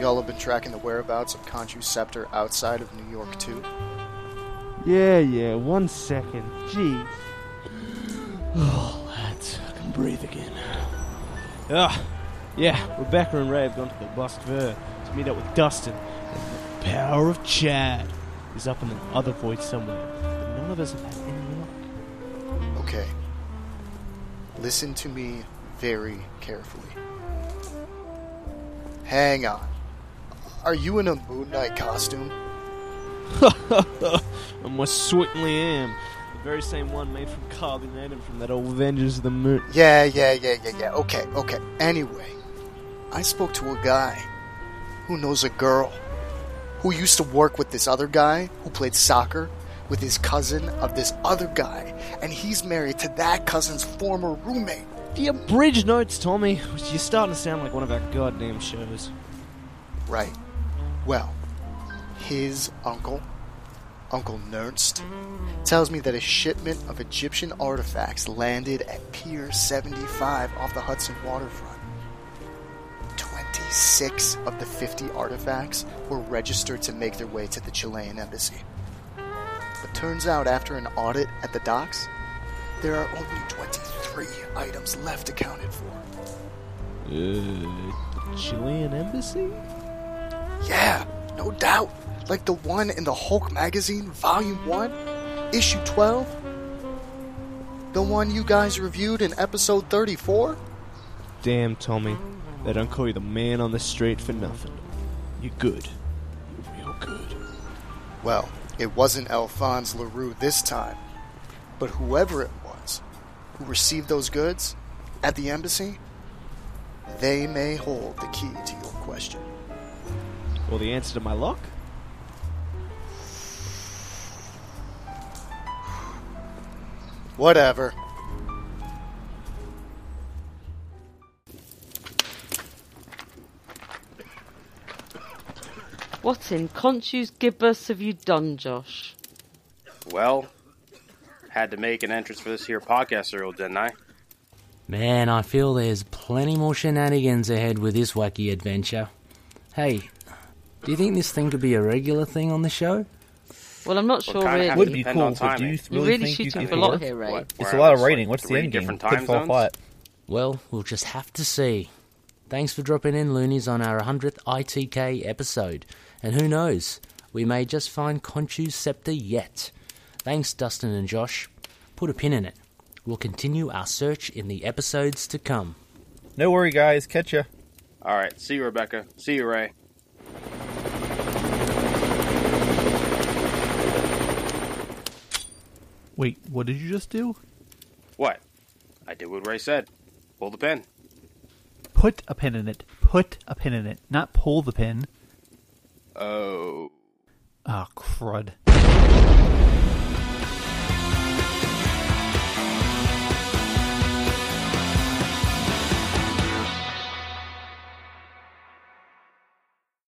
Y'all have been tracking the whereabouts of Khonshu's scepter outside of New York, too? Yeah, yeah, one second. Jeez. Oh, lads, I can breathe again. Ah, yeah, Rebecca and Ray have gone to the Bust Ver to meet up with Dustin. And the power of Chad is up in the other void somewhere. But none of us have had any luck. Okay. Listen to me very carefully. Hang on. Are you in a Moon Knight costume? I most certainly am. The very same one made from carbon atom from that old Avengers of the Moon. Yeah, yeah, yeah, yeah, yeah. Okay, okay. Anyway, I spoke to a guy who knows a girl who used to work with this other guy who played soccer with his cousin of this other guy, and he's married to that cousin's former roommate. The abridged notes, Tommy. You're starting to sound like one of our goddamn shows. Right. Well, his uncle, Uncle Nernst, tells me that a shipment of Egyptian artifacts landed at Pier 75 off the Hudson waterfront. 26 of the 50 artifacts were registered to make their way to the Chilean embassy. But turns out, after an audit at the docks, there are only 23 items left accounted for. Uh, Chilean embassy? Yeah, no doubt. Like the one in the Hulk magazine, Volume 1, Issue 12. The one you guys reviewed in episode 34? Damn, Tommy. They don't call you the man on the street for nothing. You're good. You're real good. Well, it wasn't Alphonse LaRue this time. But whoever it was who received those goods at the embassy, they may hold the key to your question. Well, the answer to my lock? Whatever. What in Khonshu's gibbous have you done, Josh? Well, had to make an entrance for this here podcast serial, didn't I? Man, I feel there's plenty more shenanigans ahead with this wacky adventure. Hey, do you think this thing could be a regular thing on the show? Well, I'm not Well, sure kinda really. Would be cool, on but do you really, You're really think you shooting could for a lot here, Ray. What, It's we're a lot of like, rating. What's the end game? different Could time fall zones? flat. Well, we'll just have to see. Thanks for dropping in, Loonies, on our 100th ITK episode. And who knows, we may just find Khonshu's scepter yet. Thanks, Dustin and Josh. Put a pin in it. We'll continue our search in the episodes to come. No worry, guys. Catch ya. All right, see you, Rebecca. See you, Ray. Wait, what did you just do? What? I did what Ray said. Pull the pin. Put a pin in it. Put a pin in it. Not pull the pin. Oh. Ah, crud.